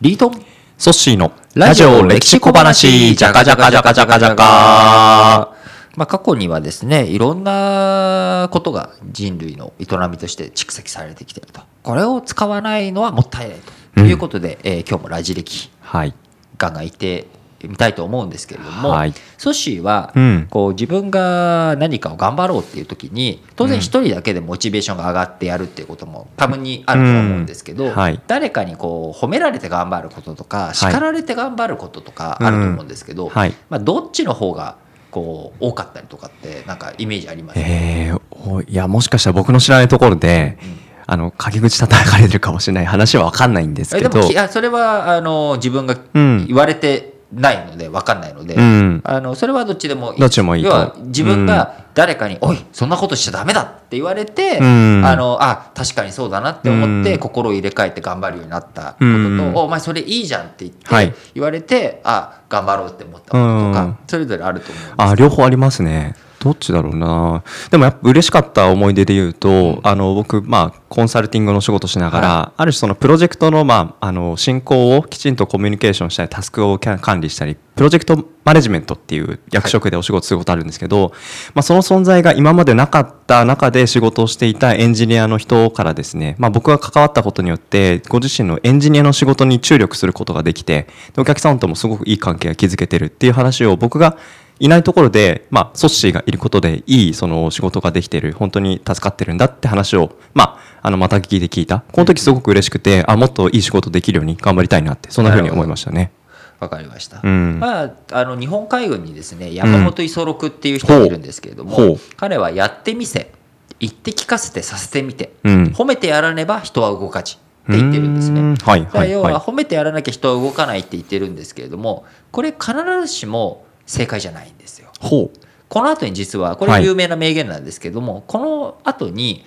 リートン。ソッシーのラジオ歴史小話。じゃかじゃかじゃかじゃかじゃかまあ過去にはですねいろんなことが人類の営みとして蓄積されてきていると。これを使わないのはもったいないと。いうことで、えー今日もラジ歴はい。ガンガンいてみたいと思うんですけれども、はい。ソッシーはうん。こう自分が何かを頑張ろうっていう時に当然一人だけでモチベーションが上がってやるっていうことも多分にあるとは思うんですけど、誰かにこう褒められて頑張ることとか叱られて頑張ることとかあると思うんですけど、はい。まあ、どっちの方がこう多かったりとかってなんかイメージありますえー、おいや、もしかしたら僕の知らないところで、あの、陰口叩かれてるかもしれない話はわかんないんですけど。えでも、それはあの自分がうん。言われてないので分かんないので、うん。あのそれはどっちでもいいどっちでもいいと。要は自分が誰かに「おいそんなことしちゃダメだ」って言われて、うん。あのあ確かにそうだなって思ってうん。心を入れ替えて頑張るようになったことと「うん。おお前それいいじゃん」って言って、はい。言われてあ頑張ろうって思ったこととか、うん。それぞれあると思うんですあ、両方ありますね。どっちだろうな。でもやっぱ嬉しかった思い出で言うと、んあの、僕、まあ、コンサルティングの仕事しながら、はある種そのプロジェクトの、まあ、あの、進行をきちんとコミュニケーションしたり、タスクを管理したり、プロジェクトマネジメントっていう役職でお仕事することあるんですけど、まあ、その存在が今までなかった中で仕事をしていたエンジニアの人からですね、まあ、僕が関わったことによって、ご自身のエンジニアの仕事に注力することができて、でお客さんともすごくいい関係が築けてるっていう話を僕がいないところで、まあ、ソッシーがいることでいいその仕事ができてる、本当に助かってるんだって話を、まあ、あの、また聞いて聞いた。この時すごく嬉しくて、あ、もっといい仕事できるように頑張りたいなって、そんな風に思いましたね。わかりました、うん。まあ、あの日本海軍にですね山本五十六っていう人がいるんですけれども、ほうほう。彼はやってみせ言って聞かせてさせてみて、うん。褒めてやらねば人は動かじって言ってるんですね。はい、はい、は要は褒めてやらなきゃ人は動かないって言ってるんですけれどもこれ必ずしも正解じゃないんですよ。い。ほう。この後に実はこはい。れ有名な名言なんですけども、この後に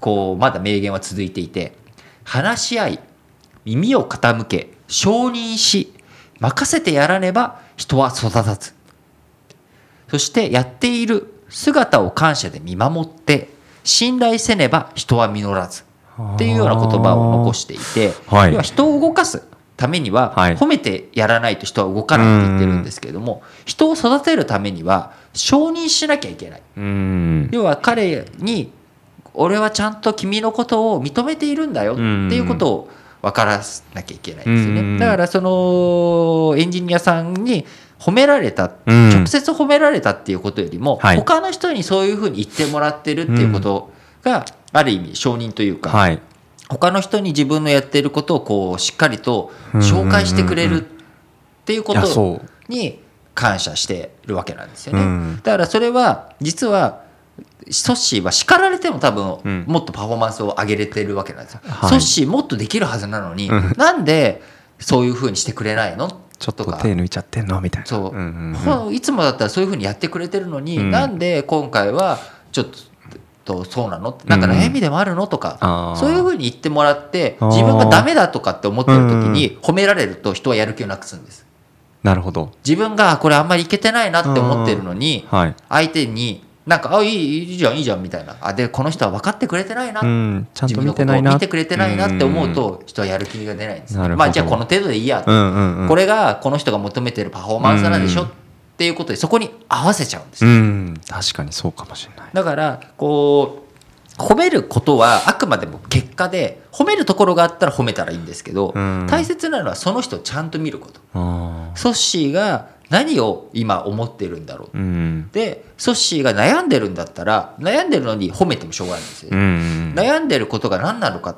こうまだ名言は続いていて話し合い耳を傾け承認し任せてやらねば人は育たず。そしてやっている姿を感謝で見守って信頼せねば人は実らず。っていうような言葉を残していて、はい。要は人を動かすためにははい。褒めてやらないと人は動かないって言ってるんですけれども人を育てるためには承認しなきゃいけない。要は彼に俺はちゃんと君のことを認めているんだよっていうことを分からなきゃいけないんですようん。ねだからそのエンジニアさんに褒められたうん。直接褒められたっていうことよりもはい。他の人にそういうふうに言ってもらってるっていうことがある意味承認というかはい。他の人に自分のやってることをこうしっかりと紹介してくれるっていうこと。に感謝してるわけなんですよね。うん。だからそれは実はソッシーは叱られても多分うん。もっとパフォーマンスを上げれてるわけなんですよ。はい。ソッシーもっとできるはずなのに、うん。なんでそういうふうにしてくれないの？ちょっと手抜いちゃってんの？みたいな。そう、んうんうん。ほいつもだったらそういうふうにやってくれてるのに、うん。なんで今回はちょっとそうなの？なんか悩みでもあるの？とか、あーそういうふうに言ってもらって自分がダメだとかって思ってる時に褒められると人はやる気をなくすんです。なるほど。自分がこれあんまりいけてないなって思ってるのにはい。相手になんか「あいいいいじゃんいいじゃん」みたいなあでこの人は分かってくれてないな、うん。ちゃんと見てないな。見てくれてないなって思うと人はやる気が出ないんです、なるほどまあじゃあこの程度でいいや、うんうんうん。これがこの人が求めてるパフォーマンスなんでしょ、うんっていうことでそこに合わせちゃうんですうよ、ん。確かにそうかもしれない。だからこう褒めることはあくまでも結果で褒めるところがあったら褒めたらいいんですけど、うん大切なのはその人をちゃんと見ることあソッシーが何を今思ってるんだろうあ。うん。でソッシーが悩んでるんだったら悩んでるのに褒めてもしょうがないんですよ、うん。悩んでることが何なのか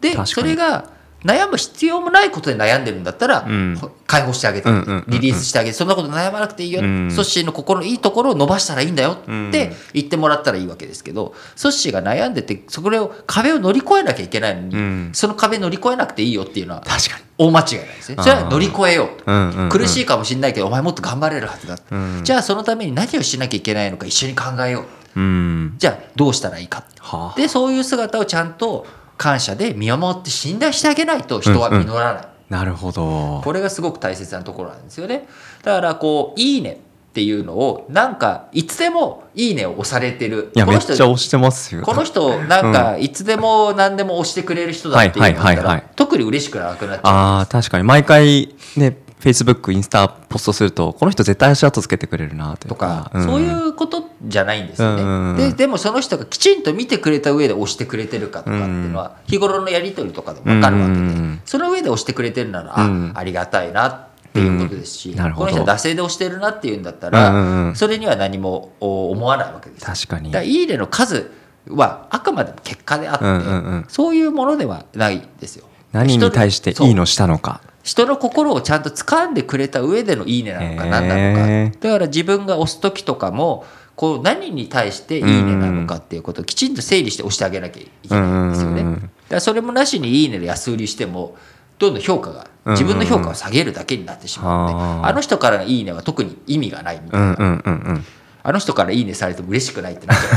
でそれが悩む必要もないことで悩んでるんだったら、うんほ解放してあげて、うんうんうんうんリリースしてあげてそんなこと悩まなくていいよ、うんソッシーの心のいいところを伸ばしたらいいんだようんって言ってもらったらいいわけですけどソッシーが悩んでてそれを壁を乗り越えなきゃいけないのに、うんその壁乗り越えなくていいよっていうのは確かに。大間違いなんですねそれは乗り越えようと。うんうんうん。苦しいかもしれないけどお前もっと頑張れるはずだ、うんじゃあそのために何をしなきゃいけないのか一緒に考えよううん。じゃあどうしたらいいかはあ。でそういう姿をちゃんと感謝で見守って信頼してあげないと人は実らない、なるほど。これがすごく大切なところなんですよね。だからこう「いいね」っていうのをなんかいつでも「いいね」を押されてる。いやめっこの人ちゃ押してますよ。この人なんかいつでも何でも押してくれる人だっていうのだったはいはいはいはい。ら特に嬉しくなくなっちゃああ確かに。毎回ね Facebook インスタポストするとこの人絶対足跡つけてくれるなというん。そういうことじゃないんですよね、うんででもその人がきちんと見てくれた上で押してくれてるかとかっていうのは日頃のやり取りとかでも分かるわけで、うんその上で押してくれてるなら、うん。あありがたいなっていうことですし、うん。この人は惰性で押してるなっていうんだったら、うんうんうん。それには何もお思わないわけですよ。確かに。だいいねの数はあくまでも結果であって、うんうんうん。そういうものではないんですよ。何に対していいのしたのか人の心をちゃんと掴んでくれた上でのいいねなのか何なのか。だから自分が押す時とかもこう何に対していいねなのかっていうことをきちんと整理して押してあげなきゃいけないんですよね。だからそれもなしにいいねで安売りしてもどんどん評価が自分の評価を下げるだけになってしまうので、うんうんうんあの人からのいいねは特に意味がないみたいな、うんうんうんうん。あの人からいいねされても嬉しくないってなっちゃう。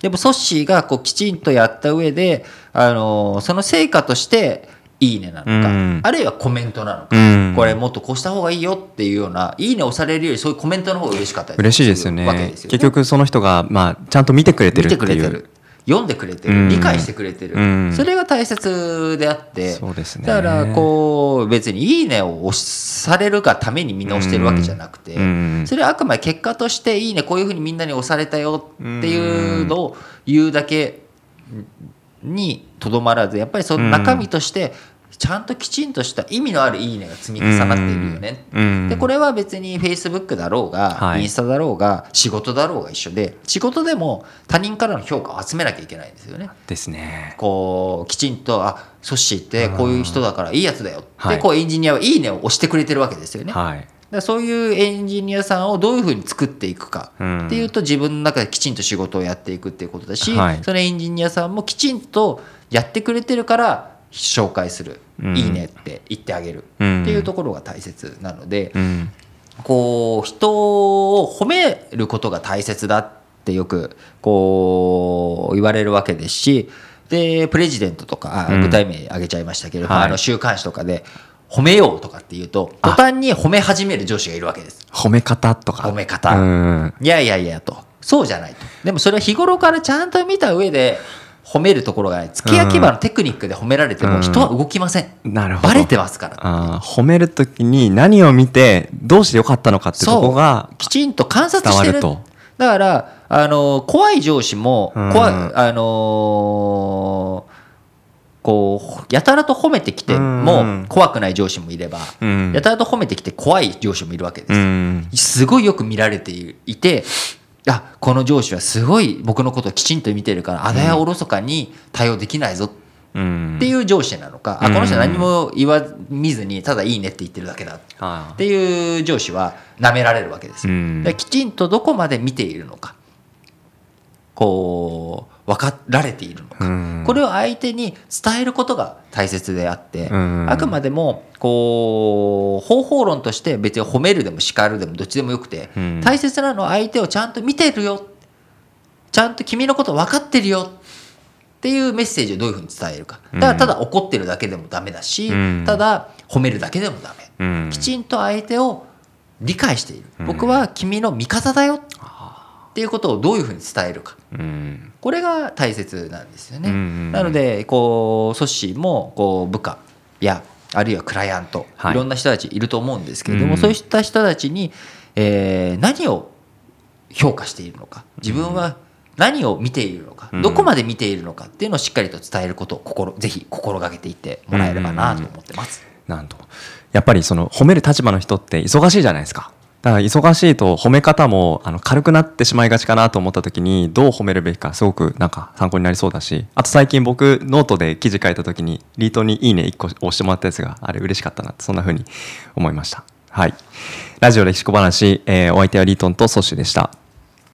でもソッシーがこうきちんとやった上で、あのーその成果としていいねなのか、うん。あるいはコメントなのか、うん。これもっとこうした方がいいよっていうようないいね押されるよりそういうコメントの方が嬉しかったり嬉しいですよね。わけですよね。結局その人がまあちゃんと見てくれてる見っていう。読んでくれてる、うん。理解してくれてる、うん。それが大切であってそうですね。だからこう別に「いいね」を押されるがためにみんな押してるわけじゃなくて、うん。それはあくまで結果として「いいね」こういうふうにみんなに押されたよっていうのを言うだけにとどまらずやっぱりその中身としてちゃんときちんとした意味のある「いいね」が積み重なっているよね。うんでこれは別に Facebook だろうが、はいインスタだろうが仕事だろうが一緒で仕事でも他人からの評価を集めなきゃいけないんですよね。ですねこうきちんと「あソッシーってこういう人だからいいやつだよ」はいでこうエンジニアは「いいね」を押してくれてるわけですよね。はいらそういうエンジニアさんをどういうふうに作っていくかうん。っていうと自分の中できちんと仕事をやっていくっていうことだし、はい。そのエンジニアさんもきちんとやってくれてるから紹介する「うん。いいね」って言ってあげる。うん。っていうところが大切なので。うん。こう人を褒めることが大切だってよくこう言われるわけですしでプレジデントとかあうん。具体名挙げちゃいましたけれども、はい。あの週刊誌とかで褒めようとかっていうと途端に褒め始める上司がいるわけです。褒め方とか。褒め方。うん。いやいやいやと。そうじゃないと。でもそれは日頃からちゃんと見た上で褒めるところが付け焼き場のテクニックで褒められてうん。も人は動きません、なるほど。バレてますから。褒めるときに何を見てどうしてよかったのかってとこがきちんと観察してる。と。だからあの怖い上司もうん。怖いあのこうやたらと褒めてきても怖くない上司もいれば、うん。やたらと褒めてきて怖い上司もいるわけです、うん。すごいよく見られていてあこの上司はすごい僕のことをきちんと見てるからあだやおろそかに対応できないぞうんっていう上司なのか、あこの人は何も言わ見ずにただいいねって言ってるだけだはっていう上司は舐められるわけですよ。うん。きちんとどこまで見ているのか。こう分かられているのか、うん。これを相手に伝えることが大切であって、うん。あくまでもこう方法論として別に褒めるでも叱るでもどっちでもよくて、うん。大切なのは相手をちゃんと見てるよ。ちゃんと君のこと分かってるよ。っていうメッセージをどういうふうに伝えるか。だからただ怒ってるだけでもダメだし、うん。ただ褒めるだけでもダメ。うん。きちんと相手を理解している、うん。僕は君の味方だよ。っていうことをどういうふうに伝えるか。うんこれが大切なんですよね、うんなのでこうソッシーもこう部下やあるいはクライアント、はい。い、ろんな人たちいると思うんですけれども、うんそういった人たちに、えー何を評価しているのか自分は何を見ているのか、うんどこまで見ているのかっていうのをしっかりと伝えることを心ぜひ心がけていってもらえればなと思ってます。なんとやっぱりその褒める立場の人って忙しいじゃないですかだから忙しいと褒め方もあの軽くなってしまいがちかなと思った時にどう褒めるべきかすごくなんか参考になりそうだしあと最近僕ノートで記事書いた時にリートに「いいね」1個押してもらったやつがあれ嬉しかったなってそんな風に思いました。はい。ラジオ歴史小話、えーお相手はリートンとソッシュでした。